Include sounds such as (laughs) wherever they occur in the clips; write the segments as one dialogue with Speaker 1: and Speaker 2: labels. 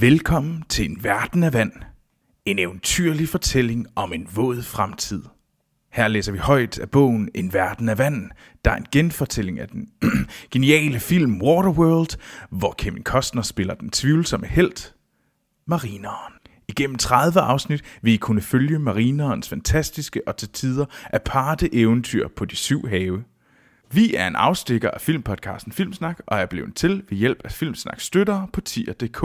Speaker 1: Velkommen til en verden af vand. En eventyrlig fortælling om en våd fremtid. Her læser vi højt af bogen En verden af vand, der er en genfortælling af den (clears throat) geniale film Waterworld, hvor Kevin Costner spiller den tvivlsomme helt, Marineren. Igennem 30 afsnit vil I kunne følge Marinerens fantastiske og til tider aparte eventyr på de syv have. Vi er en afstikker af filmpodcasten Filmsnak og er blevet til ved hjælp af Filmsnak støttere på tier.dk.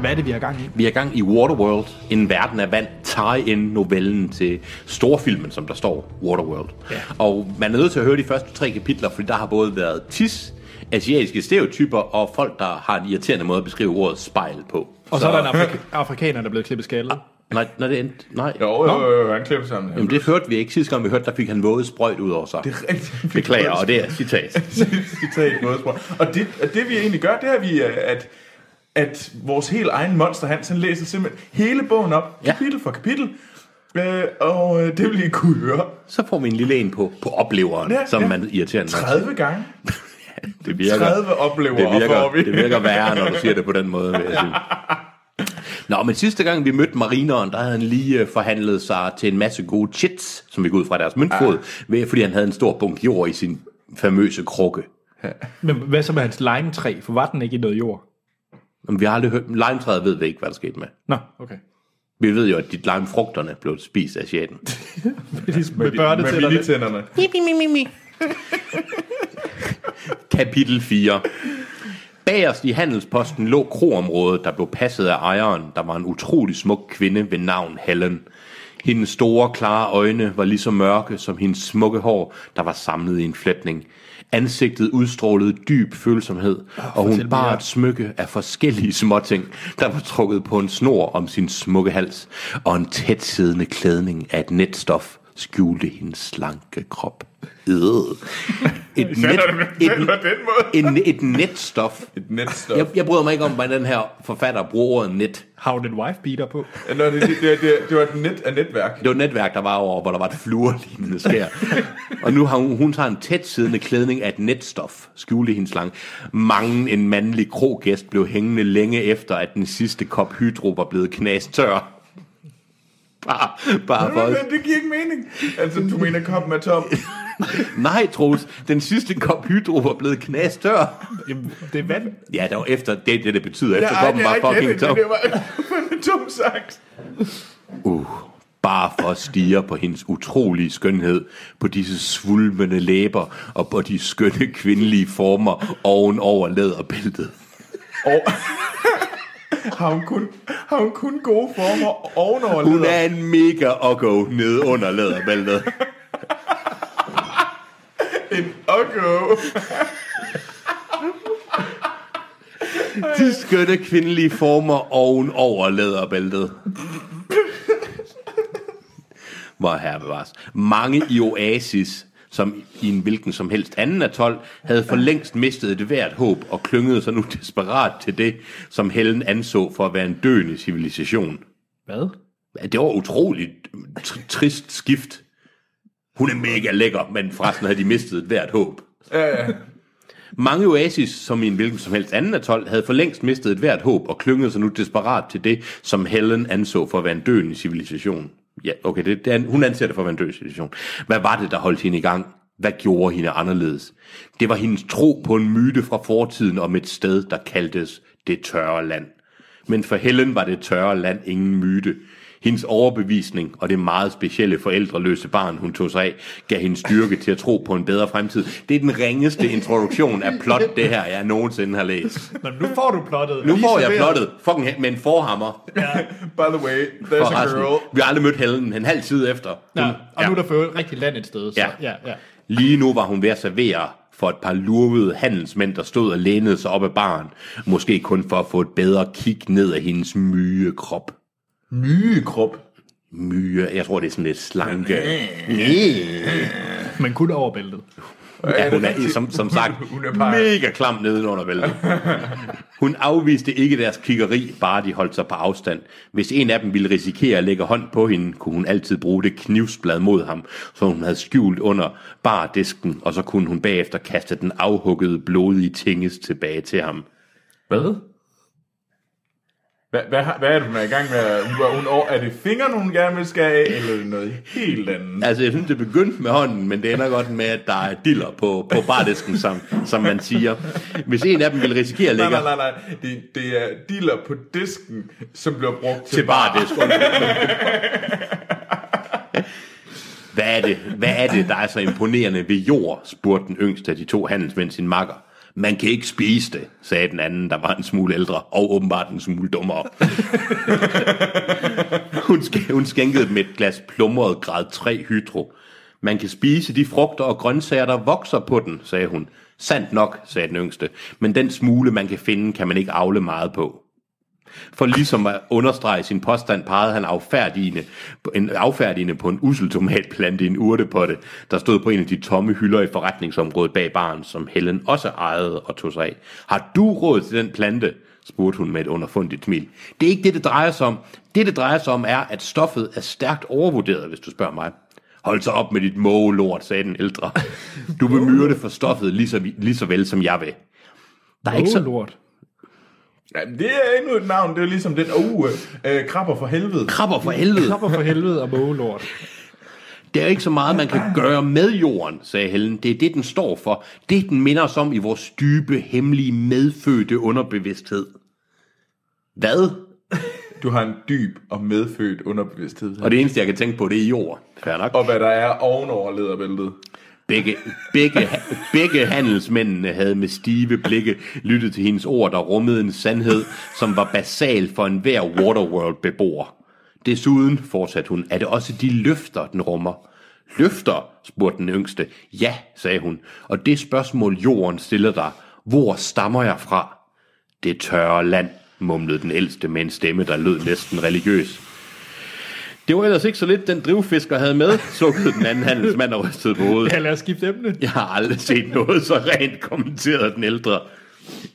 Speaker 2: hvad er det, vi har gang i?
Speaker 3: Vi er gang i Waterworld, en verden af vand, tie in novellen til storfilmen, som der står, Waterworld.
Speaker 2: Ja.
Speaker 3: Og man er nødt til at høre de første tre kapitler, fordi der har både været tis, asiatiske stereotyper og folk, der har en irriterende måde at beskrive ordet spejl på.
Speaker 2: Og så, så er der en Afrik- afrikaner, der er blevet klippet skaldet.
Speaker 3: Nej, nej, det endte, nej.
Speaker 4: Jo, jo, jo, jo, han klipper sammen.
Speaker 3: Jamen det hørte vi ikke sidste gang, vi hørte, der fik han våde sprøjt ud over sig.
Speaker 4: Det er rigtigt.
Speaker 3: Beklager, og det er citat. (laughs)
Speaker 4: citat vådesprog. Og det, og det vi egentlig gør, det er, vi, øh, at, at vores helt egen monster Hans, han læser simpelthen hele bogen op,
Speaker 3: Ja.
Speaker 4: kapitel for kapitel. Øh, og øh, det vil I kunne høre
Speaker 3: Så får vi en lille en på, på opleveren,
Speaker 4: Ja,
Speaker 3: som
Speaker 4: ja.
Speaker 3: man irriterende nok
Speaker 4: 30 gange. (laughs)
Speaker 3: Det virker,
Speaker 4: 30 oplever
Speaker 3: det virker,
Speaker 4: vi.
Speaker 3: det virker værre, når du siger det på den måde, vil jeg sige. Nå, men sidste gang vi mødte marineren, der havde han lige øh, forhandlet sig til en masse gode chits, som vi går ud fra deres møntfod, ved, fordi han havde en stor bunk jord i sin famøse krukke.
Speaker 2: Men hvad så med hans limetræ? For var den ikke i noget jord?
Speaker 3: Men vi har aldrig hørt, limetræet ved vi ikke, hvad der skete med.
Speaker 2: Nå, okay.
Speaker 3: Vi ved jo, at de limefrugterne blev spist af.
Speaker 2: Ligesom (laughs) med
Speaker 4: Med
Speaker 2: børnetænderne.
Speaker 3: Kapitel 4 Bagerst i handelsposten lå kroområdet, der blev passet af ejeren, der var en utrolig smuk kvinde ved navn Helen. Hendes store, klare øjne var lige så mørke som hendes smukke hår, der var samlet i en flætning. Ansigtet udstrålede dyb følsomhed, og hun bar et smykke af forskellige småting, der var trukket på en snor om sin smukke hals, og en tæt siddende klædning af et netstof skjulte hendes slanke krop. Øh. Et, (laughs) net, et, en, et netstof. (laughs)
Speaker 4: Et netstof.
Speaker 3: Jeg, jeg bryder mig ikke om, hvordan den her forfatter bruger ordet net.
Speaker 2: En wife beater på?
Speaker 4: Nå, det, det, det, det, det var et net af netværk.
Speaker 3: Det var et netværk, der var over, hvor der var et fluorlignende skær. (laughs) og nu har hun, hun tager en tæt siddende klædning af et netstof, skjulte hendes lang. Mange en mandlig krogæst blev hængende længe efter, at den sidste kop hydro var blevet knast tør. (laughs) Bare, bare for...
Speaker 4: Men det giver ikke mening. Altså, du mener, koppen er tom. (laughs)
Speaker 3: Nej, Troels, den sidste kop hydro var blevet knast tør.
Speaker 2: Jamen, det er vand.
Speaker 3: Ja, det var efter, det det, det betyder. Efter
Speaker 4: Ja,
Speaker 3: koppen
Speaker 4: det
Speaker 3: var fucking
Speaker 4: det,
Speaker 3: tom.
Speaker 4: det var (laughs) fandme tom sagt.
Speaker 3: Uh, bare for at stige på hendes utrolige skønhed, på disse svulmende læber og på de skønne kvindelige former oven over læderbæltet.
Speaker 4: Og har hun kun, har hun kun gode former ovenover
Speaker 3: Hun
Speaker 4: leder?
Speaker 3: er en mega okko nede under læderbæltet.
Speaker 4: En okko.
Speaker 3: De skønne kvindelige former oven over læderbæltet. Hvor her bevares. Mange i Oasis, som i en hvilken som helst anden atol, havde for længst mistet et hvert håb og klyngede sig nu desperat til det, som Helen anså for at være en døende civilisation.
Speaker 2: Hvad?
Speaker 3: Det var utroligt tr- trist skift. Hun er mega lækker, men forresten havde de mistet et hvert håb.
Speaker 4: Ja, ja.
Speaker 3: Mange oasis, som i en hvilken som helst anden atol, havde for længst mistet et hvert håb og klyngede sig nu desperat til det, som Helen anså for at være en døende civilisation. Ja, okay, det, det er, hun anser det for at være en død situation. Hvad var det, der holdt hende i gang? Hvad gjorde hende anderledes? Det var hendes tro på en myte fra fortiden om et sted, der kaldtes det tørre land. Men for Helen var det tørre land ingen myte. Hendes overbevisning og det meget specielle forældreløse barn, hun tog sig af, gav hende styrke til at tro på en bedre fremtid. Det er den ringeste introduktion af plot, det her, jeg nogensinde har læst.
Speaker 2: Nå, nu får du plottet.
Speaker 3: Nu får jeg plottet fucking med en forhammer.
Speaker 4: By the way, there's a
Speaker 3: forresten.
Speaker 4: girl.
Speaker 3: Vi har aldrig mødt Helen en halv tid efter.
Speaker 2: Ja, og nu er der for rigtig land et sted. Så,
Speaker 3: Ja.
Speaker 2: ja, ja.
Speaker 3: Lige nu var hun ved at servere for et par lurvede handelsmænd, der stod og lænede sig op ad baren. Måske kun for at få et bedre kig ned af hendes myge krop.
Speaker 4: Mygekrop.
Speaker 3: Myre, jeg tror, det er sådan lidt slanke. (laughs)
Speaker 2: Men kun over bæltet.
Speaker 3: Ja, hun er som, som sagt (laughs)
Speaker 4: Hun er bare-
Speaker 3: mega klam nedenunder bæltet. (laughs) Hun afviste ikke deres kiggeri, bare de holdt sig på afstand. Hvis en af dem ville risikere at lægge hånd på hende, kunne hun altid bruge det knivsblad mod ham, som hun havde skjult under bardisken, og så kunne hun bagefter kaste den afhuggede, blodige tinges tilbage til ham.
Speaker 4: Hvad? Hvad, hvad, hvad er det, hun er i gang med? Hun, er det fingeren, hun gerne vil skære af, eller er noget helt andet?
Speaker 3: Altså, jeg synes, det begyndte med hånden, men det ender godt med, at der er diller på, på bardisken, som, som man siger. Hvis en af dem ville risikere at
Speaker 4: Nej,
Speaker 3: lægge
Speaker 4: nej, nej, nej. Det, det er dealer på disken, som bliver brugt til,
Speaker 3: til bardisk. Hvad er, det, hvad er det, der er så imponerende ved jord, spurgte den yngste af de to handelsmænd sin makker. Man kan ikke spise det, sagde den anden, der var en smule ældre, og åbenbart en smule dummere. (laughs) hun, sk- hun skænkede dem et glas plumret grad 3 hydro. Man kan spise de frugter og grøntsager, der vokser på den, sagde hun. Sandt nok, sagde den yngste, men den smule, man kan finde, kan man ikke afle meget på. For ligesom at understrege sin påstand, pegede han affærdigende, en affærdigende på en usel tomatplante i en urtepotte, der stod på en af de tomme hylder i forretningsområdet bag baren, som Helen også ejede og tog sig af. Har du råd til den plante? spurgte hun med et underfundigt smil. Det er ikke det, det drejer sig om. Det, det drejer sig om, er, at stoffet er stærkt overvurderet, hvis du spørger mig. Hold så op med dit mågelort, sagde den ældre. Du vil myrde for stoffet lige så, lige så vel, som jeg vil. Der er ikke så,
Speaker 2: lort.
Speaker 4: Jamen, det er endnu et navn. Det er ligesom den, uh, øh, krabber for helvede.
Speaker 3: krabber for helvede.
Speaker 2: Klapper for helvede og mågelort.
Speaker 3: Det er ikke så meget, man kan gøre med jorden, sagde Helen. Det er det, den står for. Det, den minder os om i vores dybe, hemmelige, medfødte underbevidsthed. Hvad?
Speaker 4: Du har en dyb og medfødt underbevidsthed.
Speaker 3: Og det eneste, jeg kan tænke på, det er jord. Fair nok.
Speaker 4: Og hvad der er ovenover lederbæltet.
Speaker 3: Begge, begge, begge handelsmændene havde med stive blikke lyttet til hendes ord, der rummede en sandhed, som var basal for enhver Waterworld-beboer. Desuden, fortsatte hun, er det også de løfter, den rummer. Løfter, spurgte den yngste. Ja, sagde hun, og det spørgsmål jorden stiller dig. Hvor stammer jeg fra? Det tørre land, mumlede den ældste med en stemme, der lød næsten religiøs. Det var ellers ikke så lidt, den drivfisker havde med, sukkede den anden handelsmand og rystede på hovedet.
Speaker 2: Ja, lad os skifte emne.
Speaker 3: Jeg har aldrig set noget så rent, kommenterede den ældre.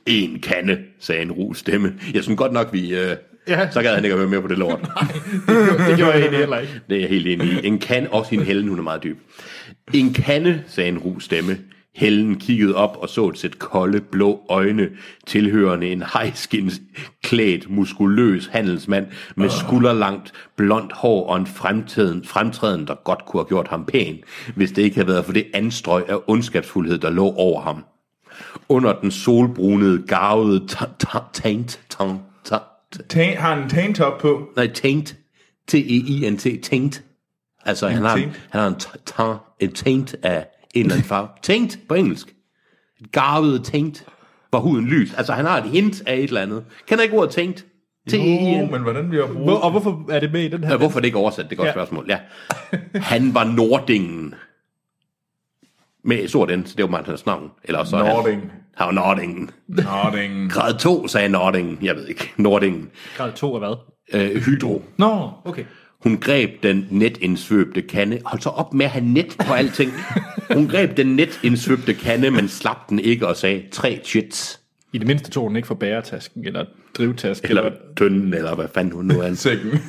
Speaker 3: En kande, sagde en ru stemme. Jeg synes godt nok, vi... Øh,
Speaker 2: Ja.
Speaker 3: Så gad han ikke at være med på det lort. (laughs)
Speaker 2: Det gjorde jeg egentlig heller ikke.
Speaker 3: Det er jeg helt enig i. En kan, også en Helen, hun er meget dyb. En kande, sagde en ru stemme. Helen kiggede op og så et sæt kolde, blå øjne, tilhørende en hejskins klædt, muskuløs handelsmand med skulderlangt, blondt hår og en fremtræden, fremtræden, der godt kunne have gjort ham pæn, hvis det ikke havde været for det anstrøg af ondskabsfuldhed, der lå over ham. Under den solbrunede, garvede ta- ta- taint, taint, ta-
Speaker 4: Tan, har han en tantop på?
Speaker 3: nej, taint, T-E-I-N-T, taint. Altså, han har,
Speaker 4: taint?
Speaker 3: han har en taint af en eller anden farve. Taint på engelsk. Et garvet taint, hvor huden lys. Altså, han har et hint af et eller andet. Kender ikke ordet taint?
Speaker 4: Oh,
Speaker 3: T-E-I-N.
Speaker 4: men hvordan jeg bruge
Speaker 2: Hvor, og hvorfor er det med i den her?
Speaker 3: Ja, hvorfor er det ikke oversat? Det er et godt
Speaker 2: Ja.
Speaker 3: ja. spørgsmål. Ja. Han var Nordingen. Med stort N, så det var hans navn. Eller også så
Speaker 4: Nording.
Speaker 3: Han, han var Nordingen.
Speaker 4: Nording.
Speaker 3: Grad 2, sagde Nordingen. Jeg ved ikke. Nordingen.
Speaker 2: Grad 2 er hvad?
Speaker 3: Øh, hydro.
Speaker 2: Nå, okay.
Speaker 3: Hun greb den netindsvøbte kande. Hold så op med at have net på alting. Hun greb den netindsvøbte kande, men slap den ikke og sagde, tre chits.
Speaker 2: I det mindste tog den ikke for bæretasken, eller drivtasken.
Speaker 3: Eller tønden, eller hvad fanden hun nu er. (laughs)
Speaker 4: Sækken.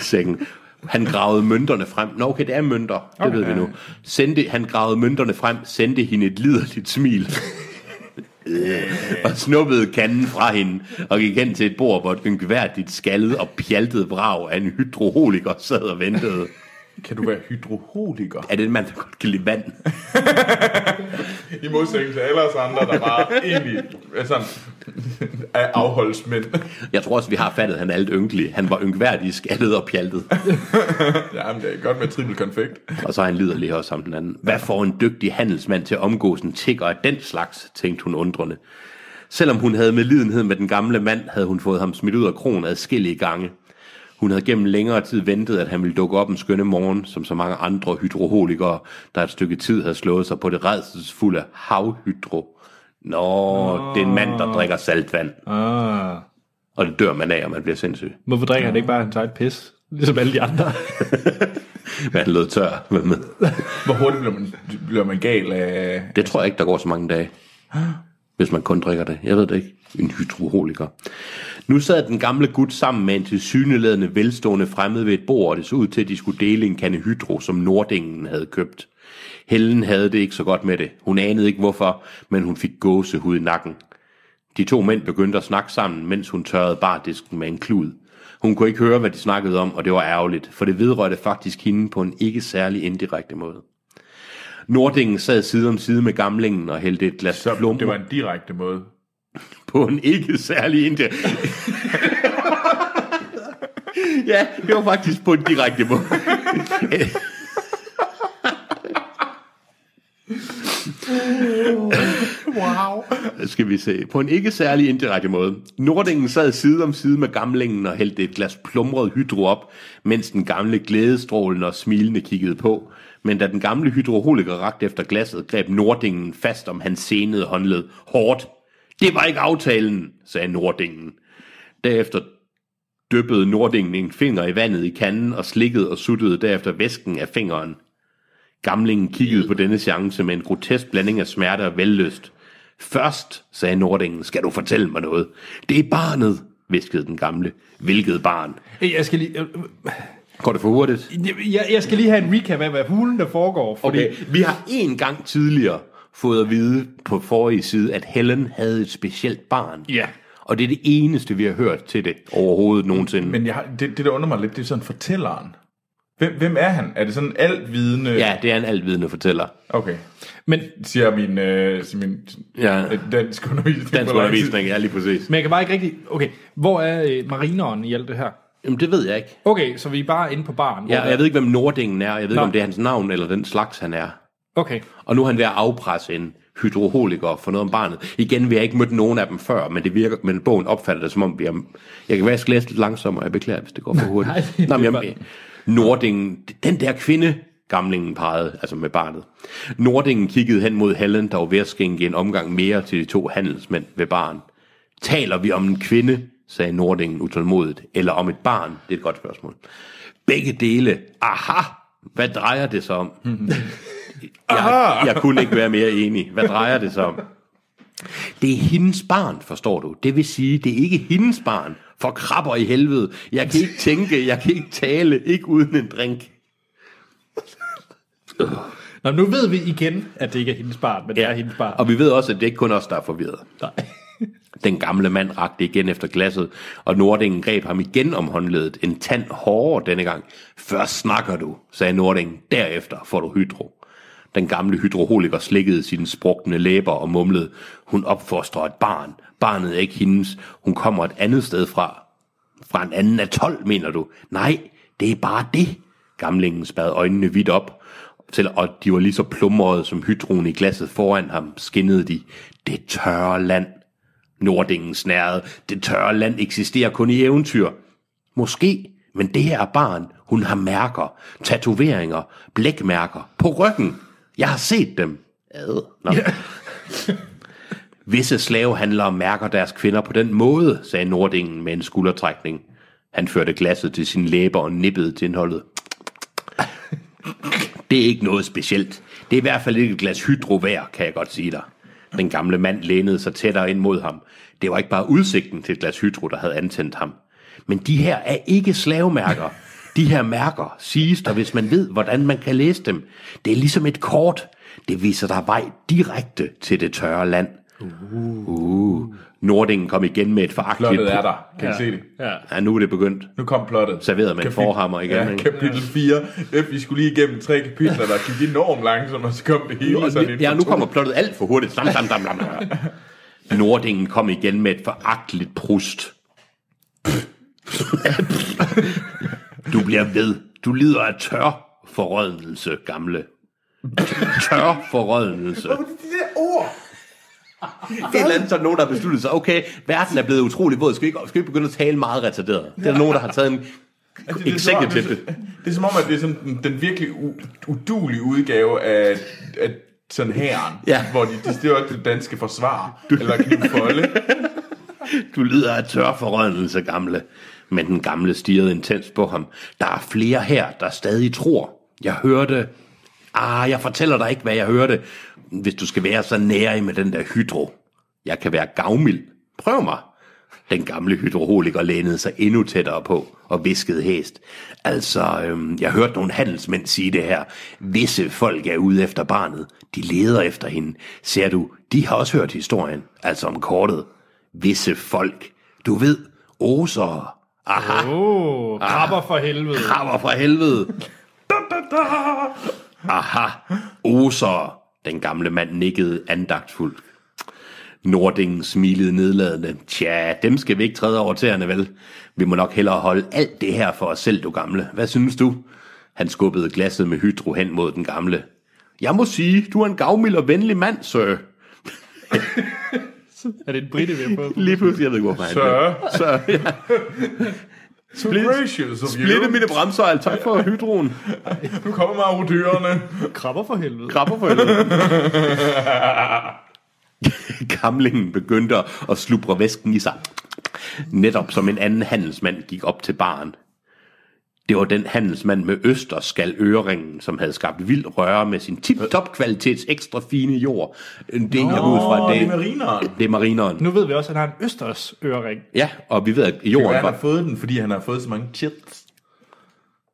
Speaker 3: Sækken. Han gravede mønterne frem. Nå, okay, det er mønter. Det okay. ved vi nu. Sendte, han gravede mønterne frem, sendte hende et liderligt smil. (laughs) og snuppede kanden fra hende og gik hen til et bord, hvor et ynkværdigt skaldet og pjaltet brag af en hydroholiker sad og ventede.
Speaker 4: Kan du være hydroholiker?
Speaker 3: Er det en mand, der godt kan lide vand?
Speaker 4: I modsætning til alle os andre, der bare egentlig er sådan, er afholdsmænd.
Speaker 3: Jeg tror også, vi har fattet, at han er alt ynkelig. Han var ynkværdig, skaldet og pjaltet.
Speaker 4: Jamen, det er godt med triple konfekt.
Speaker 3: Og så er han liderlig også som den anden. Hvad får en dygtig handelsmand til at omgås en tigger af den slags, tænkte hun undrende. Selvom hun havde med lidenhed med den gamle mand, havde hun fået ham smidt ud af kronen adskillige gange. Hun havde gennem længere tid ventet, at han ville dukke op en skønne morgen, som så mange andre hydroholikere, der et stykke tid havde slået sig på det redselsfulde havhydro. Nå, det er en mand, der drikker saltvand,
Speaker 2: Ah.
Speaker 3: og det dør man af, og man bliver sindssyg.
Speaker 2: Hvorfor drikker han ikke bare hans eget pis? Ligesom alle de andre. (laughs)
Speaker 3: Hvad han lød tør. (laughs)
Speaker 4: Hvor hurtigt bliver man, bliver man gal af...
Speaker 3: Det tror jeg ikke, der går så mange dage. Hvis man kun drikker det. Jeg ved det ikke. En hydroholiker. Nu sad den gamle gut sammen med en tilsyneladende velstående fremmed ved et bord, og det så ud til, at de skulle dele en kande hydro, som Nordingen havde købt. Helen havde det ikke så godt med det. Hun anede ikke hvorfor, men hun fik gåsehud i nakken. De to mænd begyndte at snakke sammen, mens hun tørrede bardisken med en klud. Hun kunne ikke høre, hvad de snakkede om, og det var ærgerligt, for det vedrørte faktisk hende på en ikke særlig indirekte måde. Nordingen sad side om side med gamlingen og hældte et glas
Speaker 4: Så
Speaker 3: plumre
Speaker 4: det var en direkte måde. (laughs)
Speaker 3: på en ikke særlig indirekte... (laughs) ja, det var faktisk på en direkte måde.
Speaker 4: Wow.
Speaker 3: skal vi se, på en ikke særlig indirekte måde. Nordingen sad side om side med gamlingen og hældte et glas plumret hydro op, mens den gamle glædestrålende og smilende kiggede på. Men da den gamle hydroholiker rakte efter glasset, greb Nordingen fast om hans senede håndled hårdt. Det var ikke aftalen, sagde Nordingen. Derefter dyppede Nordingen en finger i vandet i kanden og slikkede og suttede derefter væsken af fingeren. Gamlingen kiggede på denne chance med en grotesk blanding af smerte og vellyst. Først, sagde Nordingen, skal du fortælle mig noget. Det er barnet, viskede den gamle. Hvilket barn?
Speaker 2: Jeg skal lige,
Speaker 3: Går det for hurtigt?
Speaker 2: jeg, jeg skal lige have en recap af, hvad hulen der foregår. Fordi,
Speaker 3: Okay, vi har en gang tidligere fået at vide på forrige side, at Helen havde et specielt barn.
Speaker 2: Ja.
Speaker 3: Og det er det eneste, vi har hørt til det overhovedet nogensinde.
Speaker 4: Men jeg har, det, det, der undrer mig lidt, det er sådan fortælleren. Hvem, hvem er han? Er det sådan altvidende?
Speaker 3: Ja, det er en altvidende fortæller.
Speaker 4: Okay.
Speaker 2: Men,
Speaker 4: Siger min, øh, siger min
Speaker 3: Ja.
Speaker 4: øh, dansk undervisning.
Speaker 3: Dansk undervisning, ja lige præcis.
Speaker 2: men jeg kan bare ikke rigtig... Okay, hvor er øh, marineren i alt det her?
Speaker 3: Jamen det ved jeg ikke.
Speaker 2: Okay, så vi er bare inde på baren.
Speaker 3: Ja,
Speaker 2: der-
Speaker 3: jeg ved ikke, hvem Nordingen er. Jeg ved ikke,
Speaker 2: Nå.
Speaker 3: om det er hans navn eller den slags, han er.
Speaker 2: Okay.
Speaker 3: Og nu er han ved at afpresse en hydroholiker for noget om barnet. Igen, vi har ikke mødt nogen af dem før, men det virker, men bogen opfatter det som om, vi har, jeg kan være, jeg skal læse lidt langsommere, jeg beklager, hvis det går for (laughs) hurtigt.
Speaker 2: Nej, det er
Speaker 3: Nå, men jeg, Nordingen, den der kvinde, gamlingen pegede, altså med barnet. Nordingen kiggede hen mod Helen, der var ved at skænke en omgang mere til de to handelsmænd ved baren. Taler vi om en kvinde, sagde Nordingen utålmodigt, eller om et barn? Det er et godt spørgsmål. Begge dele. Aha! Hvad drejer det sig om? (laughs) Jeg, jeg kunne ikke være mere enig. Hvad drejer det sig om? Det er hendes barn, forstår du. Det vil sige, det er ikke hendes barn. For krabber i helvede. Jeg kan ikke tænke, jeg kan ikke tale, ikke uden en drink.
Speaker 2: Nå, nu ved vi igen, at det ikke er hendes barn, men det er hendes barn.
Speaker 3: Og vi ved også, at det ikke kun er os, der er forvirret.
Speaker 2: Nej.
Speaker 3: Den gamle mand rakte igen efter glasset, og Nordingen greb ham igen om håndledet, en tand hårdere denne gang. Først snakker du, sagde Nordingen, derefter får du hydro. Den gamle hydroholiker slikkede sine sprukne læber og mumlede, hun opfostrer et barn. Barnet er ikke hendes, hun kommer et andet sted fra. Fra en anden af 12, mener du? Nej, det er bare det. Gamlingen spad øjnene vidt op, til, og de var lige så plumrede som hydroen i glasset foran ham, skinnede de. Det tørre land. Nordingen snærede. Det tørre land eksisterer kun i eventyr. Måske, men det her er barn. Hun har mærker, tatoveringer, blækmærker på ryggen. Jeg har set dem. Ad. Nå. (laughs) Visse slavehandlere mærker deres kvinder på den måde, sagde Nordingen med en skuldertrækning. Han førte glasset til sin læber og nippede til indholdet. Det er ikke noget specielt. Det er i hvert fald ikke et glas hydro værd, kan jeg godt sige dig. Den gamle mand lænede sig tættere ind mod ham. Det var ikke bare udsigten til et glas hydro, der havde antændt ham. Men de her er ikke slavemærker. De her mærker siges der, hvis man ved, hvordan man kan læse dem. Det er ligesom et kort. Det viser dig vej direkte til det tørre land. Uh. Nordingen kom igen med et foragteligt...
Speaker 4: Plottet er der. Kan I se det?
Speaker 2: Ja.
Speaker 3: Ja, nu er det begyndt.
Speaker 4: Nu kom plottet.
Speaker 3: Serveret med en
Speaker 4: Kapitel-
Speaker 3: forhammer igen,
Speaker 4: Ja,
Speaker 3: ikke?
Speaker 4: kapitel 4. F, vi skulle lige igennem tre kapitler, der gik enormt langsomt, og så kom det hele sådan
Speaker 3: Ja,
Speaker 4: for
Speaker 3: nu kommer plottet alt for hurtigt. Slam, slam, slam, slam. Nordingen kom igen med et foragteligt prust. Du bliver ved. Du lider af tør forrådnelse, gamle. Tør forrådnelse.
Speaker 4: Det der ord.
Speaker 3: Et eller andet, så er nogen, der har besluttet sig, okay, verden er blevet utrolig våd, skal vi ikke, skal vi ikke begynde at tale meget retarderet? Det er der nogen, der har taget en
Speaker 4: Altså, det, er som om, det, er, det er som om, at det er sådan den, den virkelig u- udulige udgave af, af sådan hæren,
Speaker 3: Ja.
Speaker 4: hvor de, de stiller det danske forsvar, eller knivfolde.
Speaker 3: Du lider af tør forrådnelse, gamle. Men den gamle stirrede intenst på ham. Der er flere her, der stadig tror. Jeg hørte... Ah, jeg fortæller dig ikke, hvad jeg hørte. Hvis du skal være så nære med den der hydro. Jeg kan være gavmild. Prøv mig. Den gamle hydroholiker lænede sig endnu tættere på og viskede hæst. Altså, øhm, jeg hørte nogle handelsmænd sige det her. Visse folk er ude efter barnet. De leder efter hende. Ser du, de har også hørt historien. Altså om kortet. Visse folk. Du ved, oser. Aha,
Speaker 2: Åh, oh, krabber for helvede.
Speaker 3: krabber fra helvede. Da, da, da. Aha, oser. Den gamle mand nikkede andagtfuldt. Nordingen smilede nedladende. Tja, dem skal vi ikke træde over tæerne, vel? Vi må nok hellere holde alt det her for os selv, du gamle. Hvad synes du? Han skubbede glasset med hydro hen mod den gamle. Jeg må sige, du er en gavmild og venlig mand, sir. (laughs)
Speaker 2: Er det en britte, vi har fået?
Speaker 3: Lige pludselig, jeg ved ikke, hvorfor han
Speaker 4: Sir.
Speaker 3: Så, ja. (laughs)
Speaker 4: So gracious of
Speaker 3: Splitte
Speaker 4: you.
Speaker 3: mine bremsejl, tak for hydroen.
Speaker 4: Nu kommer marodyrerne.
Speaker 2: Krabber for helvede.
Speaker 3: Krabber for helvede. (laughs) Gamlingen begyndte at slubre væsken i sig. Netop som en anden handelsmand gik op til baren. Det var den handelsmand med østerskal øreringen, som havde skabt vild røre med sin tip-top kvalitets ekstra fine jord. Det er jeg ud fra, det,
Speaker 4: det er marineren.
Speaker 3: det er marineren.
Speaker 2: Nu ved vi også, at han har en østers ørering.
Speaker 3: Ja, og vi ved, at
Speaker 4: Jo,
Speaker 3: jorden
Speaker 4: han har
Speaker 3: var...
Speaker 4: fået den, fordi han har fået så mange chips.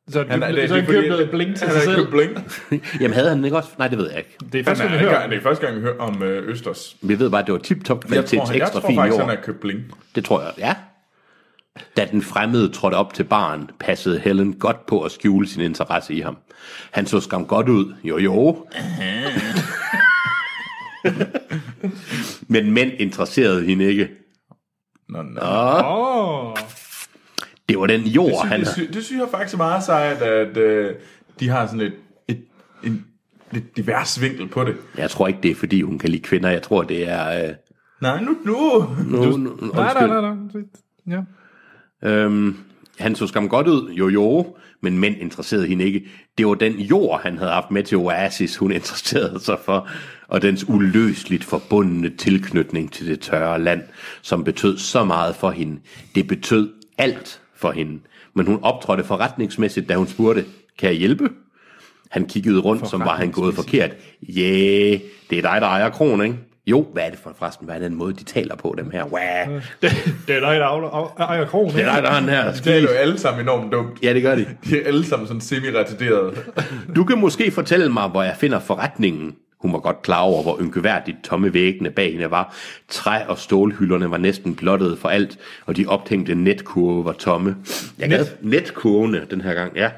Speaker 2: Så han,
Speaker 4: er-
Speaker 2: han,
Speaker 4: det er
Speaker 2: så han købte noget bling til
Speaker 4: Han
Speaker 2: sig selv.
Speaker 4: bling. (laughs)
Speaker 3: Jamen havde han den ikke også? Nej, det ved jeg ikke.
Speaker 2: Det er
Speaker 4: Han
Speaker 2: første,
Speaker 4: er,
Speaker 2: vi
Speaker 4: ikke
Speaker 2: hører.
Speaker 4: gang- det er første gang, vi hører om øh, Østers.
Speaker 3: Vi ved bare, at det var tip-top
Speaker 4: Jeg tror,
Speaker 3: kvalitets
Speaker 4: han, jeg
Speaker 3: ekstra
Speaker 4: tror
Speaker 3: fin
Speaker 4: faktisk,
Speaker 3: jord.
Speaker 4: han har købt bling.
Speaker 3: Det tror jeg, ja. Da den fremmede trådte op til baren, passede Helen godt på at skjule sin interesse i ham. Han så skam godt ud, jo jo. (laughs) Men mænd interesserede hende ikke.
Speaker 4: Nå, nå.
Speaker 2: Åh,
Speaker 3: Det var den jord, han
Speaker 4: det,
Speaker 3: havde.
Speaker 4: sy- det synes jeg faktisk meget sejt, at øh, de har sådan et, et en lidt divers vinkel på det.
Speaker 3: Jeg tror ikke, det er, fordi hun kan lide kvinder. Jeg tror, det er... Øh,
Speaker 4: Nej, nu, nu.
Speaker 3: nu, nu,
Speaker 2: nej, nej, nej, nej. Ja.
Speaker 3: Øhm, han så skam godt ud, jo jo, men mænd interesserede hende ikke. Det var den jord, han havde haft med til Oasis, hun (laughs) interesserede sig for, og dens uløseligt forbundne tilknytning til det tørre land, som betød så meget for hende. Det betød alt for hende. Men hun optrådte forretningsmæssigt, da hun spurgte, kan jeg hjælpe? Han kiggede rundt, som var han gået forkert. Ja, yeah, det er dig, der ejer kronen, ikke? Jo, hvad er det for forresten? Hvad er den måde, de taler på dem her? Wow.
Speaker 2: Det, det er dig, der af- ejer krogen.
Speaker 3: Det er dig, der har den her.
Speaker 4: Det er jo alle sammen enormt dumt.
Speaker 3: Ja, det gør de.
Speaker 4: De er alle sammen sådan semi-retarderede.
Speaker 3: Du kan måske fortælle mig, hvor jeg finder forretningen. Hun var godt klar over, hvor ynkeværdigt tomme væggene bag hende var. Træ- og stålhylderne var næsten blottet for alt, og de ophængte netkurve var tomme. Jeg Net. Netkurvene den her gang, ja.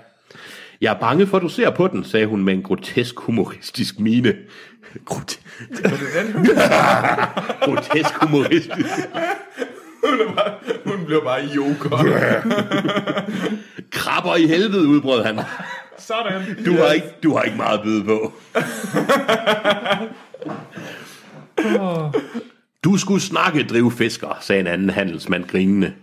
Speaker 3: Jeg er bange for, at du ser på den, sagde hun med en grotesk humoristisk mine. Grot- (laughs) grotesk humoristisk.
Speaker 4: hun, bare, hun bliver bare yoga.
Speaker 3: Krabber i helvede, udbrød han.
Speaker 2: Sådan.
Speaker 3: Du har ikke, du har ikke meget at byde på. Du skulle snakke, drive fisker, sagde en anden handelsmand grinende.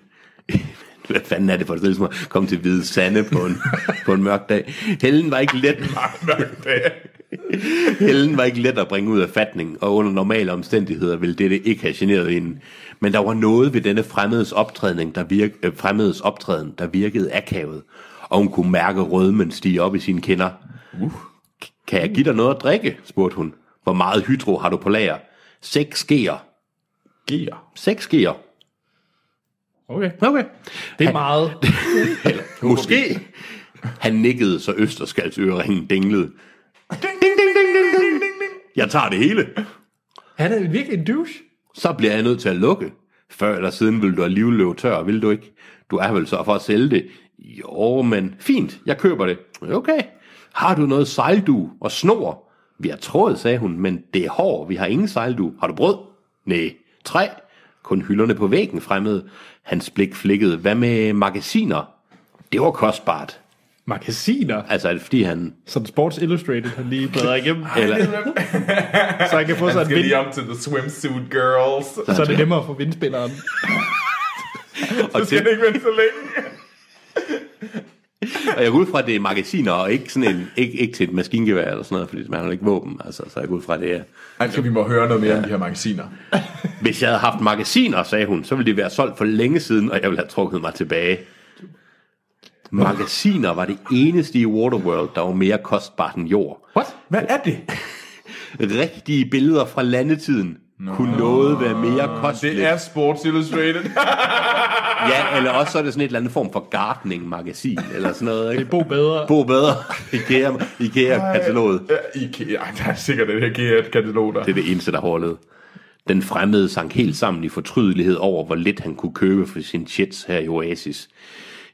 Speaker 3: Hvad fanden er det for et sted, som at komme til Hvide Sande på en, på en mørk dag? Helen var ikke let. (laughs) Helen var ikke let at bringe ud af fatning, og under normale omstændigheder ville dette ikke have generet hende. Men der var noget ved denne fremmedes optræden, der, virk, øh, fremmedes optræden, der virkede akavet, og hun kunne mærke rødmen stige op i sine kinder. Uh. Kan jeg give dig noget at drikke? spurgte hun. Hvor meget hydro har du på lager? Seks skeer.
Speaker 4: Gear.
Speaker 3: Seks skeer.
Speaker 2: Okay.
Speaker 3: Okay.
Speaker 2: Det er meget. (laughs)
Speaker 3: Måske. (laughs) Han nikkede, så Østerskals øreringen dinglede. Jeg tager det hele.
Speaker 2: Han er virkelig en douche.
Speaker 3: Så bliver jeg nødt til at lukke. Før eller siden vil du alligevel løbe tør, vil du ikke? Du er vel så for at sælge det. Jo, men fint, jeg køber det. Okay. Har du noget sejldu og snor? Vi har tråd, sagde hun, men det er hår. Vi har ingen sejldu. Har du brød? Nej. Træ? Kun hylderne på væggen fremmede. Hans blik flikkede. Hvad med magasiner? Det var kostbart.
Speaker 2: Magasiner.
Speaker 3: Altså, er det fordi han...
Speaker 2: Sådan Sports Illustrated, han lige bladrer igennem.
Speaker 3: Eller,
Speaker 2: Så han kan få sig en vind.
Speaker 4: lige til The Swimsuit Girls.
Speaker 2: Så er det nemmere for vindspilleren. (laughs)
Speaker 3: og,
Speaker 4: Så skal det ikke vente så længe.
Speaker 3: og jeg går ud fra, at det er magasiner, og ikke, sådan en, ikke, ikke til et maskingevær eller sådan noget, fordi man har ikke våben. Altså, så jeg går ud fra, at det er...
Speaker 4: Altså, vi må høre noget mere om de her magasiner.
Speaker 3: Hvis jeg havde haft magasiner, sagde hun, så ville de være solgt for længe siden, og jeg ville have trukket mig tilbage. Magasiner var det eneste i Waterworld, der var mere kostbart end jord.
Speaker 2: What?
Speaker 4: Hvad er det? (laughs)
Speaker 3: Rigtige billeder fra landetiden kunne noget være mere kosteligt.
Speaker 4: Det er Sports Illustrated. (laughs)
Speaker 3: Ja, eller også så er det sådan et eller andet form for gardening-magasin, eller sådan noget, ikke?
Speaker 2: Det bo bedre.
Speaker 3: Bo bedre. (laughs) IKEA, IKEA-kataloget.
Speaker 4: Ikea. Ej, der er sikkert et IKEA-katalog der.
Speaker 3: Det er det eneste, der overlevede. Den fremmede sank helt sammen i fortrydelighed over, hvor lidt han kunne købe for sin chits her i Oasis.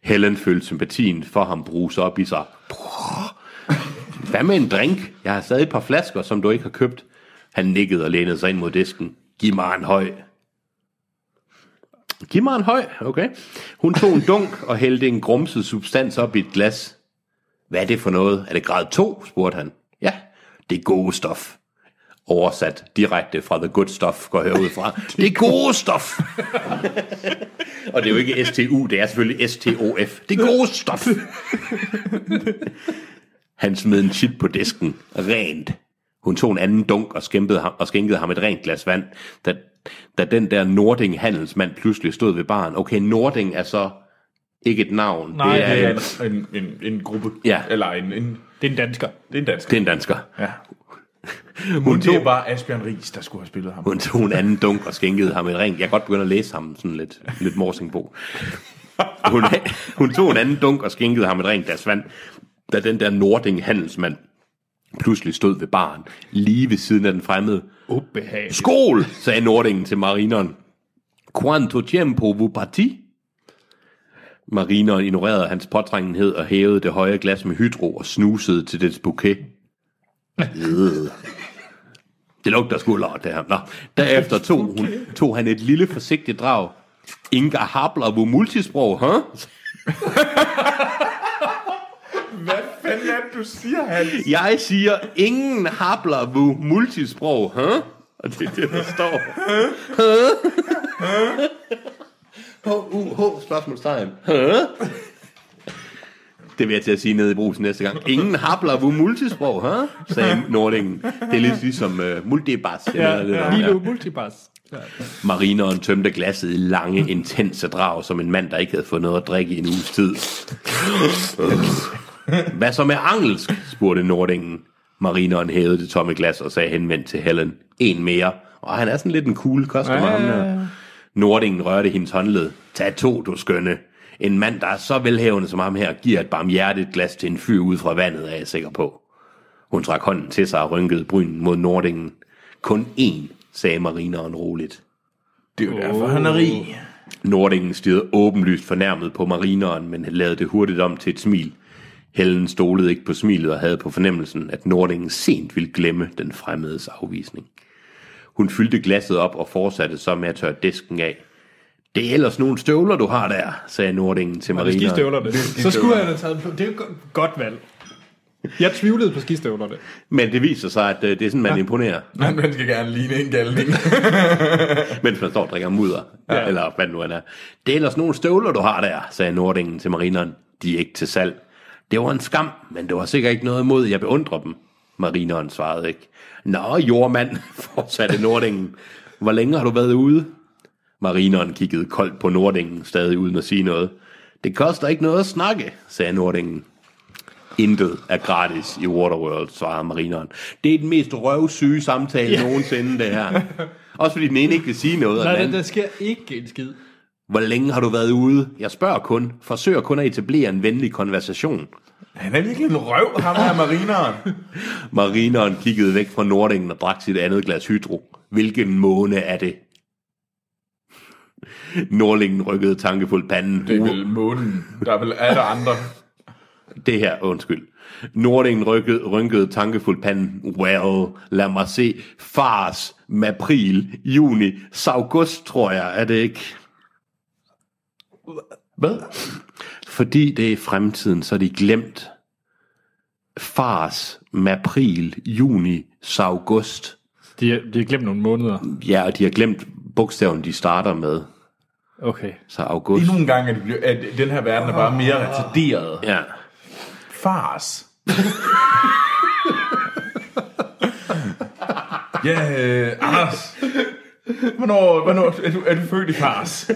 Speaker 3: Helen følte sympatien for ham bruse op i sig. Hvad med en drink? Jeg har stadig et par flasker, som du ikke har købt. Han nikkede og lænede sig ind mod disken. Giv mig en høj. Giv mig en høj, okay. Hun tog en dunk og hældte en grumset substans op i et glas. Hvad er det for noget? Er det grad 2? spurgte han. Ja, det er gode stof. Oversat direkte fra The Good Stuff går herud fra. (laughs) Det er gode stof. (laughs) og det er jo ikke STU, det er selvfølgelig STOF. Det er gode stof. (laughs) Han smed en chip på disken. Rent. Hun tog en anden dunk og skænkede ham, og skænkede ham et rent glas vand, da, da den der Nording handelsmand pludselig stod ved baren. Okay, Nording er så ikke et navn.
Speaker 2: Nej,
Speaker 3: det er,
Speaker 2: det er
Speaker 4: en, en, en, en gruppe.
Speaker 3: Ja.
Speaker 4: Eller en, en,
Speaker 2: Det er en dansker.
Speaker 4: det er en dansk.
Speaker 3: det er en dansker.
Speaker 4: Ja.
Speaker 3: Hun
Speaker 4: Hun det
Speaker 3: tog,
Speaker 4: var Asbjørn Ries, der skulle have spillet ham.
Speaker 3: hun tog en anden dunk og skænkede ham et rent. Jeg kan godt begynde at læse ham sådan lidt, lidt morsingbo. Hun, hun tog en anden dunk og skænkede ham et rent glas vand, da den der Nording handelsmand pludselig stod ved baren, lige ved siden af den fremmede.
Speaker 2: Ubehageligt.
Speaker 3: Skål, sagde Nordingen til marineren. Quanto tempo vu parti? Marineren ignorerede hans påtrængenhed og hævede det høje glas med hydro og snusede til dets bouquet. Øh. Det lugter sgu lort, det her. Nå. Derefter tog, hun, tog han et lille forsigtigt drag. Inga Habler vu multisprog, huh?
Speaker 4: Hvad fanden er det, du siger, Hans?
Speaker 3: Jeg siger, ingen habler vu multisprog, huh? Og det er det, der står. H-U-H, spørgsmålstegn. Huh? Det vil jeg til at sige nede i brusen næste gang. Ingen habler vu multisprog, huh? sagde Nordingen. Det er lidt ligesom uh, multibas.
Speaker 2: Ja,
Speaker 3: eller det
Speaker 2: ja. Multibas. Ja.
Speaker 3: Marineren tømte glasset i lange, intense drag, som en mand, der ikke havde fået noget at drikke i en uges tid. Hvad så med engelsk? spurgte Nordingen. Marineren hævede det tomme glas og sagde henvendt til Helen. En mere. Og han er sådan lidt en cool customer, ham der. Nordingen rørte hendes håndled. Tag to, du skønne. En mand, der er så velhævende som ham her, giver et barmhjertigt glas til en fyr ud fra vandet, er jeg sikker på. Hun trak hånden til sig og rynkede brynen mod Nordingen. Kun én, sagde marineren roligt.
Speaker 4: Det er jo derfor, han er rig.
Speaker 3: Nordingen stirrede åbenlyst fornærmet på marineren, men lavede det hurtigt om til et smil. Helen stolede ikke på smilet og havde på fornemmelsen, at Nordingen sent ville glemme den fremmedes afvisning. Hun fyldte glasset op og fortsatte så med at tørre disken af. Det er ellers nogle støvler, du har der, sagde Nordingen til
Speaker 2: Og det er skistøvlerne. Så skulle han have taget på. Det er jo go- godt valg. Jeg tvivlede på skistøvlerne.
Speaker 3: Men det viser sig, at øh, det er sådan, man imponerer,
Speaker 4: Men man skal gerne ligne en galning. (laughs)
Speaker 3: mens man står og drikker mudder, ja. eller hvad det nu end er. Det er ellers nogle støvler, du har der, sagde Nordingen til marineren. De er ikke til salg. Det var en skam, men det var sikkert ikke noget imod, jeg beundrer dem. Marineren svarede ikke. Nå, jordmand, (laughs) fortsatte Nordingen. Hvor længe har du været ude? Marineren kiggede koldt på Nordingen, stadig uden at sige noget. Det koster ikke noget at snakke, sagde Nordingen. Intet er gratis i Waterworld, svarede marineren. Det er den mest røvsyge samtale yeah. nogensinde, det her. Også fordi den ene ikke vil sige noget, og
Speaker 2: Nej,
Speaker 3: den
Speaker 2: der sker ikke en skid.
Speaker 3: hvor længe har du været ude? Jeg spørger kun. Forsøger kun at etablere en venlig konversation.
Speaker 4: Han er virkelig en røv, ham her marineren. (laughs)
Speaker 3: Marineren kiggede væk fra Nordingen og drak sit andet glas hydro. Hvilken måne er det? Nordlingen rykkede tankefuldt panden.
Speaker 4: Det er vel månen. Der er vel der andre.
Speaker 3: Det her, undskyld. Nordingen rykkede, rynkede tankefuldt panden. Well, lad mig se. Fars, april, juni, august, tror jeg, er det ikke?
Speaker 4: Hvad?
Speaker 3: Fordi det er i fremtiden, så er de glemt. Fars, april, juni, august.
Speaker 2: De, har- de har glemt nogle måneder.
Speaker 3: Ja, og de har glemt bogstaven, de starter med.
Speaker 2: Okay.
Speaker 3: Så august.
Speaker 4: Endnu en gang, at, det bliver- at den her verden er bare mere retarderet.
Speaker 3: Ja.
Speaker 4: Fars. ja, øh, Anders. Hvornår, hvornår er, du, er du født i fars?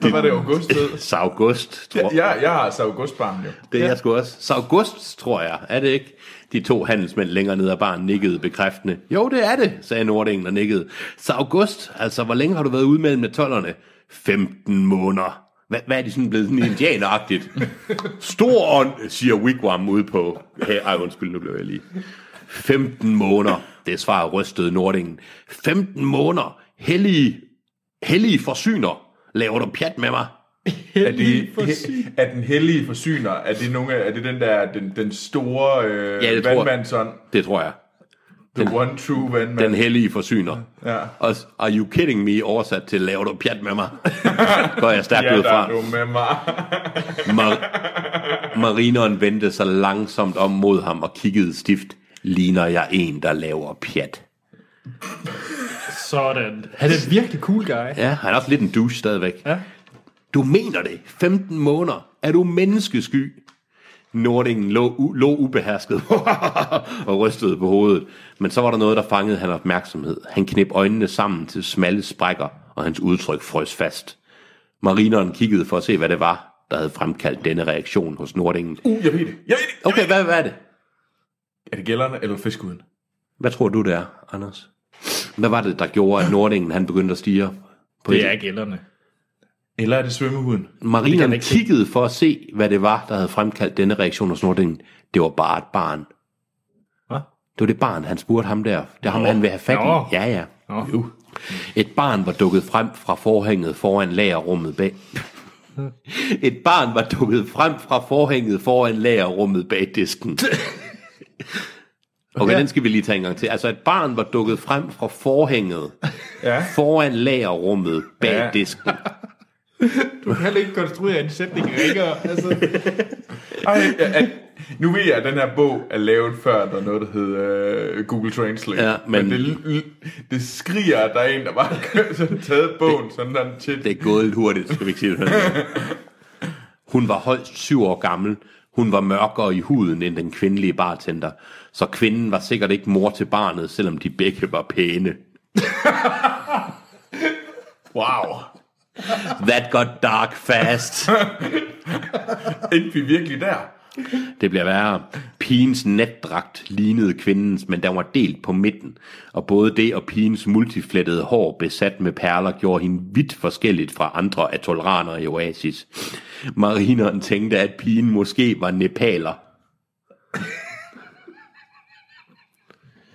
Speaker 4: Hvad var det august hed? (laughs)
Speaker 3: Saugust, tror
Speaker 4: Ja, jeg, jeg har altså augustbarn jo.
Speaker 3: Det er jeg sgu også. Saugust, tror jeg. Er det ikke? De to handelsmænd længere nede af baren nikkede bekræftende. Jo, det er det, sagde Nordingen og nikkede. Saugust, altså hvor længe har du været ude mellem tollerne? 15 måneder. Hvad, hvad er de sådan blevet sådan indianeragtigt? (laughs) Stor ånd, siger Wigwam ude på... Hey, ej, undskyld, nu blev jeg lige. 15 måneder, det svarer rystede Nordingen. 15 måneder, hellige, hellige forsyner. Laver du pjat med mig?
Speaker 4: Er, det, er den hellige forsyner, er det, nogle, er det den der, den, den store øh,
Speaker 3: Ja, det tror jeg.
Speaker 4: vandmandsånd?
Speaker 3: Det tror jeg.
Speaker 4: The one true vandmand.
Speaker 3: Den hellige forsyner.
Speaker 4: Ja.
Speaker 3: Og are you kidding me oversat til, laver du pjat med mig? (laughs) Går jeg stærkt
Speaker 4: Ja,
Speaker 3: ud fra.
Speaker 4: du med mig. (laughs)
Speaker 3: Mar- marineren vendte sig langsomt om mod ham og kiggede stift. Ligner jeg en, der laver pjat?
Speaker 2: Sådan. Han er en virkelig cool guy.
Speaker 3: Ja, han er også lidt en douche stadigvæk.
Speaker 2: Ja.
Speaker 3: Du mener det? 15 måneder? Er du menneskesky? Nordingen lå, u- lå ubehersket (laughs) og rystede på hovedet. Men så var der noget, der fangede hans opmærksomhed. Han knep øjnene sammen til smalle sprækker, og hans udtryk frøs fast. Marineren kiggede for at se, hvad det var, der havde fremkaldt denne reaktion hos Nordingen.
Speaker 4: Uh, jeg ved det. Jeg ved det. Jeg
Speaker 3: Okay, hvad, hvad er det?
Speaker 4: Er det gælderne eller fiskuden?
Speaker 3: Hvad tror du, det er, Anders? Hvad var det, der gjorde, at Nordingen han begyndte at stige? På
Speaker 2: Det er gælderne.
Speaker 4: Eller er det svømmehuden?
Speaker 2: Det ikke se.
Speaker 3: kiggede for at se, hvad det var, der havde fremkaldt denne reaktion hos Nordingen. Det var bare et barn.
Speaker 2: Hvad?
Speaker 3: Det var det barn, han spurgte ham der. Det er ham,
Speaker 2: Nå.
Speaker 3: han vil have fat
Speaker 2: Nå.
Speaker 3: i. Ja, ja.
Speaker 2: Nå.
Speaker 3: Jo. Et barn var dukket frem fra forhænget foran lagerrummet bag... (laughs) Et barn var dukket frem fra forhænget foran lagerrummet bag disken. (laughs) Okay,
Speaker 2: Ja.
Speaker 3: den skal vi lige tage en gang til. Altså, et barn var dukket frem fra forhænget
Speaker 4: Ja.
Speaker 3: foran lagerrummet bag
Speaker 4: Ja.
Speaker 3: disken. (laughs)
Speaker 2: Du kan heller ikke konstruere en sætning ringere. Altså,
Speaker 4: Ej, at, nu ved jeg, at den her bog er lavet før, der er noget, der hedder uh, Google Translate.
Speaker 3: Ja, men-
Speaker 4: men det, det skriger, at der er en, der bare har taget bogen sådan der shit.
Speaker 3: Det er gået lidt hurtigt, skal vi ikke sige det. Hun var højst syv år gammel. Hun var mørkere i huden end den kvindelige bartender. Så kvinden var sikkert ikke mor til barnet, selvom de begge var pæne. (laughs)
Speaker 4: Wow.
Speaker 3: That got dark fast.
Speaker 4: Endte vi virkelig der?
Speaker 3: Det bliver værre. Pigens netdragt lignede kvindens, men den var delt på midten. Og både det og pigens multiflettede hår besat med perler gjorde hende vidt forskelligt fra andre atolraner i Oasis. Marineren tænkte, at pigen måske var nepaler.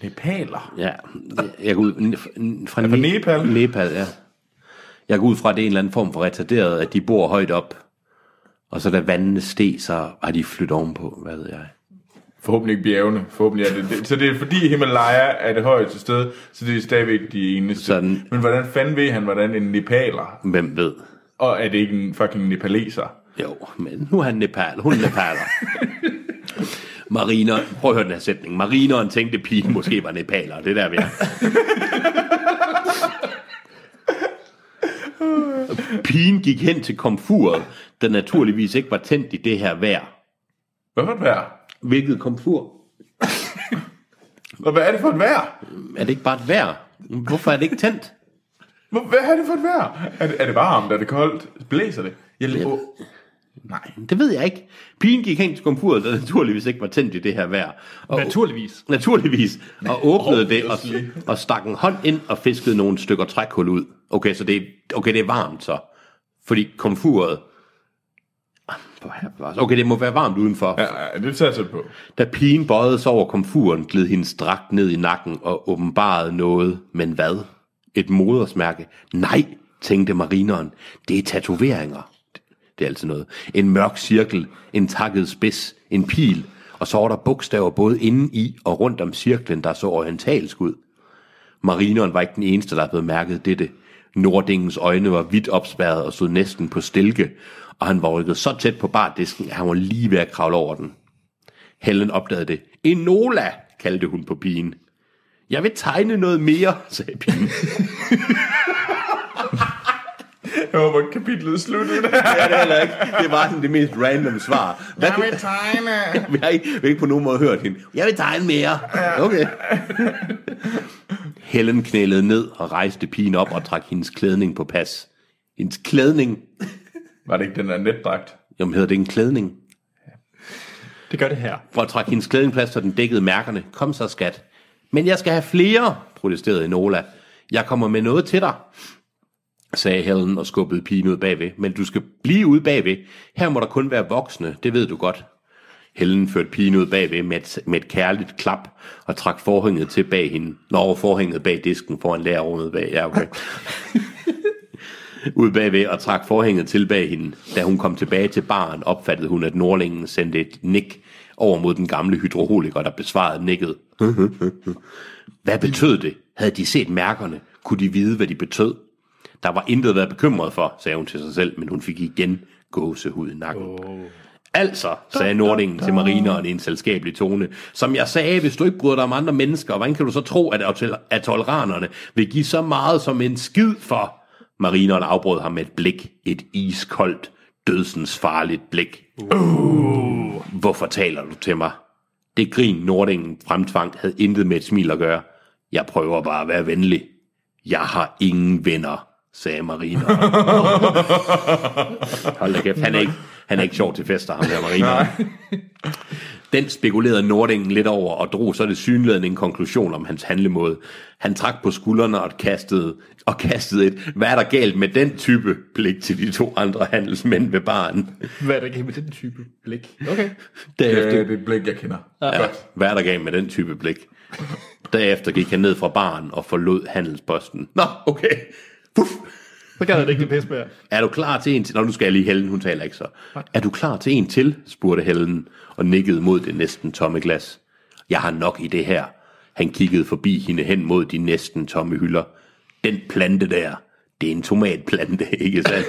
Speaker 4: Nepaler.
Speaker 3: Ja, jeg går ud fra,
Speaker 4: fra Nepal?
Speaker 3: Nepal, ja. Jeg går ud fra, at det er en eller anden form for retarderet, at de bor højt op. Og så da vandene steg, så har de flyttet ovenpå, hvad ved jeg.
Speaker 4: Forhåbentlig ikke bjergene. Forhåbentlig er det, det. Så det er fordi Himalaya er det højeste sted, så det er stadigvæk de eneste.
Speaker 3: Sådan.
Speaker 4: Men hvordan fanden ved han, hvordan en nepaler,
Speaker 3: Hvem ved?
Speaker 4: og er det ikke en fucking nepaleser?
Speaker 3: Jo, men nu er han Nepal. Hun er Nepaler. (laughs) Mariner, prøv at høre den her sætning. Marineren tænkte, pigen måske var Nepaler. Det er der, vi er. (laughs) Pigen gik hen til komfuret, der naturligvis ikke var tændt i det her vejr.
Speaker 4: Hvad for et vejr?
Speaker 3: Hvilket komfur?
Speaker 4: Og hvad er det for et vejr?
Speaker 3: Er det ikke bare et vejr? Hvorfor er det ikke tændt?
Speaker 4: Hvor- Hvad er det for et vejr? Er det, er det varmt? Er det koldt? Blæser det? Jeg,
Speaker 3: Ja.
Speaker 4: Oh. Nej.
Speaker 3: Det ved jeg ikke. Pigen gik hen til komfuret, der naturligvis ikke var tændt i det her vejr. Og,
Speaker 2: naturligvis.
Speaker 3: Naturligvis. Og åbnede det og, og stak en hånd ind og fiskede nogle stykker trækul ud. Okay, så det, er- okay, det er varmt så. Fordi komfuret... Okay, det må være varmt udenfor.
Speaker 4: Ja, ja, det tager jeg på.
Speaker 3: Da pigen bøjede sig over komfuren, gled hendes dragt ned i nakken og åbenbarede noget. Men hvad? Et modersmærke? Nej, tænkte marineren. Det er tatoveringer. Det er altid noget. En mørk cirkel, en takket spids, en pil, og så var der bogstaver både inde i og rundt om cirklen, der så orientalsk ud. Marineren var ikke den eneste, der havde mærket dette. Nordingens øjne var vidt opspærret og stod næsten på stilke, og han var rykket så tæt på bardisken, at han var lige ved at kravle over den. Helen opdagede det. Enola, kaldte hun på pigen. Jeg vil tegne noget mere, sagde pigen. (laughs)
Speaker 4: Jeg håber, kapitlet er.
Speaker 3: Ja, det er heller ikke. Det var sådan det mest random svar. Hvad kunne...
Speaker 4: tegne. (laughs)
Speaker 3: Vi har, ikke, vi har ikke på nogen måde hørt hende. Jeg vil tegne mere. Okay. Helen knælede ned og rejste pigen op og trak hendes klædning på pas. Hendes klædning.
Speaker 4: Var det ikke den der netdragt?
Speaker 3: Jamen hedder det en klædning?
Speaker 2: Det gør det her.
Speaker 3: For at trække hendes klædning plads, så den dækkede mærkerne. Kom så, skat. Men jeg skal have flere, protesterede Enola. Jeg kommer med noget til dig, sagde Helen og skubbede pigen ud bagved. Men du skal blive ude bagved. Her må der kun være voksne, det ved du godt. Helen førte pigen ud bagved med et, med et kærligt klap og trak forhænget til bag hende. Når forhænget bag disken foran lærerummet bag. Ja, okay. ud bagved og trak forhænget til bag hende. Da hun kom tilbage til baren, opfattede hun, at Nordlingen sendte et nik over mod den gamle hydroholiker, der besvarede nikket. (laughs) Hvad betød det? Havde de set mærkerne? Kunne de vide, hvad de betød? Der var intet at være bekymret for, sagde hun til sig selv, men hun fik igen gåsehud i nakken. Oh. Altså, sagde Nordingen til marineren i en selskabelig tone, som jeg sagde, hvis du ikke bryder dig om andre mennesker, hvordan kan du så tro, at atol- atoleranerne vil give så meget som en skid for? Marineren afbrød ham med et blik, et iskoldt, dødsens farligt blik. Uh. Hvorfor taler du til mig? Det grin Nordingen fremtvang havde intet med et smil at gøre. Jeg prøver bare at være venlig. Jeg har ingen venner, sagde Marina. Hold da kæft, han er ikke, han er ikke sjov til fester, ham her Marina. Den spekulerede Nordingen lidt over og drog så det synlædende en konklusion om hans handlemåde. Han trak på skuldrene og kastede, og kastede et, hvad er der galt med den type blik til de to andre handelsmænd ved baren.
Speaker 2: Hvad er der galt med den type blik? Okay.
Speaker 3: Derefter,
Speaker 4: Det er det blik, jeg kender.
Speaker 3: ja, hvad er der galt med den type blik? Derefter gik han ned fra baren og forlod handelsposten. Nå, okay. Puff.
Speaker 2: Så kan det ikke det pisse mere.
Speaker 3: Er du klar til en til? Nå, nu skal jeg lige Helen, hun taler ikke så. Er du klar til en til? spurgte Helen og nikkede mod det næsten tomme glas. Jeg har nok i det her. Han kiggede forbi hende hen mod de næsten tomme hylder. Den plante der, det er en tomatplante, (laughs) ikke sandt?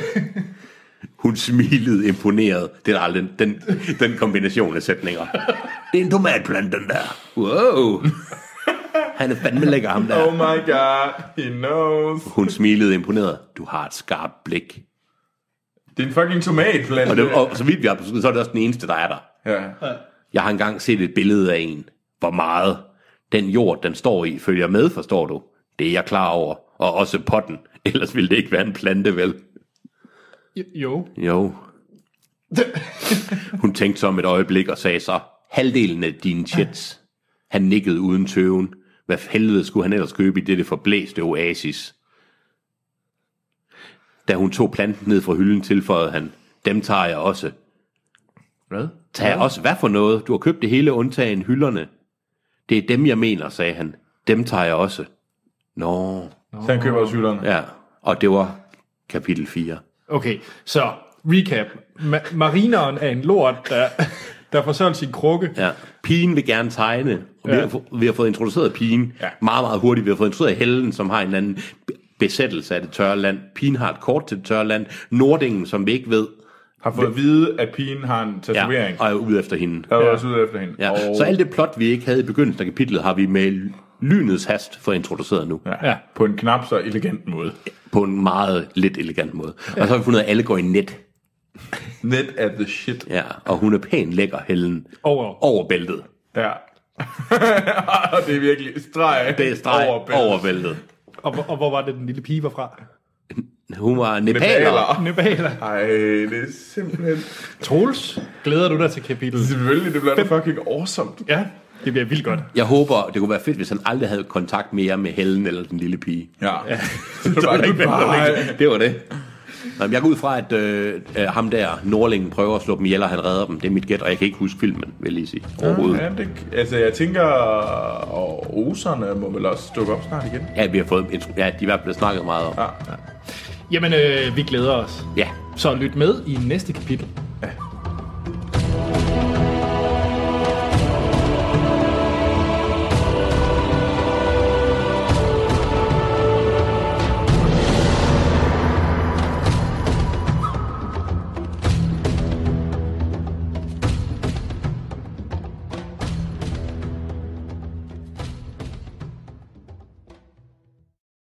Speaker 3: Hun smilede imponeret. Det er aldrig, den, den kombination af sætninger. Det er en tomatplante, den der. Wow. Han er fandme lækker, ham der.
Speaker 4: Oh my god, he knows.
Speaker 3: Hun smilede imponeret. Du har et skarpt blik.
Speaker 4: Det er en fucking tomatplante.
Speaker 3: Og, det, og så vidt vi har besluttet, så er det også den eneste, der er der.
Speaker 4: Ja.
Speaker 3: Jeg har engang set et billede af en. Hvor meget den jord, den står i, følger med, forstår du? Det er jeg klar over. Og også potten. Ellers ville det ikke være en plante, vel?
Speaker 2: Jo.
Speaker 3: Jo. Hun tænkte så om et øjeblik og sagde så, halvdelen af dine chits. Han nikkede uden tøven. Hvad helvede skulle han ellers købe i dette forblæste oasis? Da hun tog planten ned fra hylden, tilføjede han, dem tager jeg også.
Speaker 2: Hvad?
Speaker 3: Tag også hvad for noget? Du har købt det hele undtagen hylderne. Det er dem, jeg mener, sagde han. Dem tager jeg også. Nå,
Speaker 4: Så han køber også hylderne.
Speaker 3: ja. Og det var kapitel 4.
Speaker 2: Okay, så recap. Ma- marineren er en lort, der, der får solgt sin krukke.
Speaker 3: Ja. Pigen vil gerne tegne. Og vi,
Speaker 2: Ja.
Speaker 3: har, vi har fået introduceret pigen ja. meget, meget hurtigt. Vi har fået introduceret Helen, som har en eller anden be- besættelse af det tørre land. Pigen har et kort til det tørre land. Nordingen, som vi ikke ved,
Speaker 4: Har fået at vide, at pigen har en
Speaker 3: ja,
Speaker 4: tatovering.
Speaker 3: og er ude efter hende.
Speaker 4: Jeg er også ude efter hende.
Speaker 3: Ja.
Speaker 4: Og,
Speaker 3: Så alt det plot, vi ikke havde i begyndelsen af kapitlet, har vi med lynets hast fået introduceret nu.
Speaker 4: ja,
Speaker 2: Ja.
Speaker 4: På en knap så elegant måde.
Speaker 3: På en meget lidt elegant måde. Og så har vi fundet ud af, at alle går i net.
Speaker 4: Net at the shit.
Speaker 3: Ja, og hun er pænt lækker, Helen,
Speaker 2: Over.
Speaker 3: over bæltet.
Speaker 4: Ja. (laughs) Og det er virkelig streg
Speaker 3: Det er streg
Speaker 4: over bæltet.
Speaker 3: over bæltet.
Speaker 2: Og, hvor- og hvor var det, den lille pige var fra?
Speaker 3: Hun var nepaler.
Speaker 4: Nepaler.
Speaker 2: Nepaler.
Speaker 4: Ej, det er simpelthen...
Speaker 2: Troels, glæder du dig til kapitel?
Speaker 4: Selvfølgelig, det bliver da fucking awesome.
Speaker 2: Ja, det bliver vildt godt.
Speaker 3: Jeg håber, det kunne være fedt, hvis han aldrig havde kontakt mere med Helen eller den lille pige.
Speaker 4: Ja. ja.
Speaker 3: Så var der ikke noget, det var det. Nå, men jeg går ud fra, at øh, ham der, Nordlingen, prøver at slå dem ihjel, og han redder dem. Det er mit gæt, og jeg kan ikke huske filmen, vil jeg lige sige. Overhovedet.
Speaker 4: Ja, det, altså, jeg tænker, og oserne må vel også dukke op snart igen.
Speaker 3: Ja, vi har fået, ja, de er i hvert fald blevet snakket meget om.
Speaker 4: Ja.
Speaker 2: Jamen, øh, vi glæder os.
Speaker 3: Ja,
Speaker 2: Så lyt med i næste kapitel.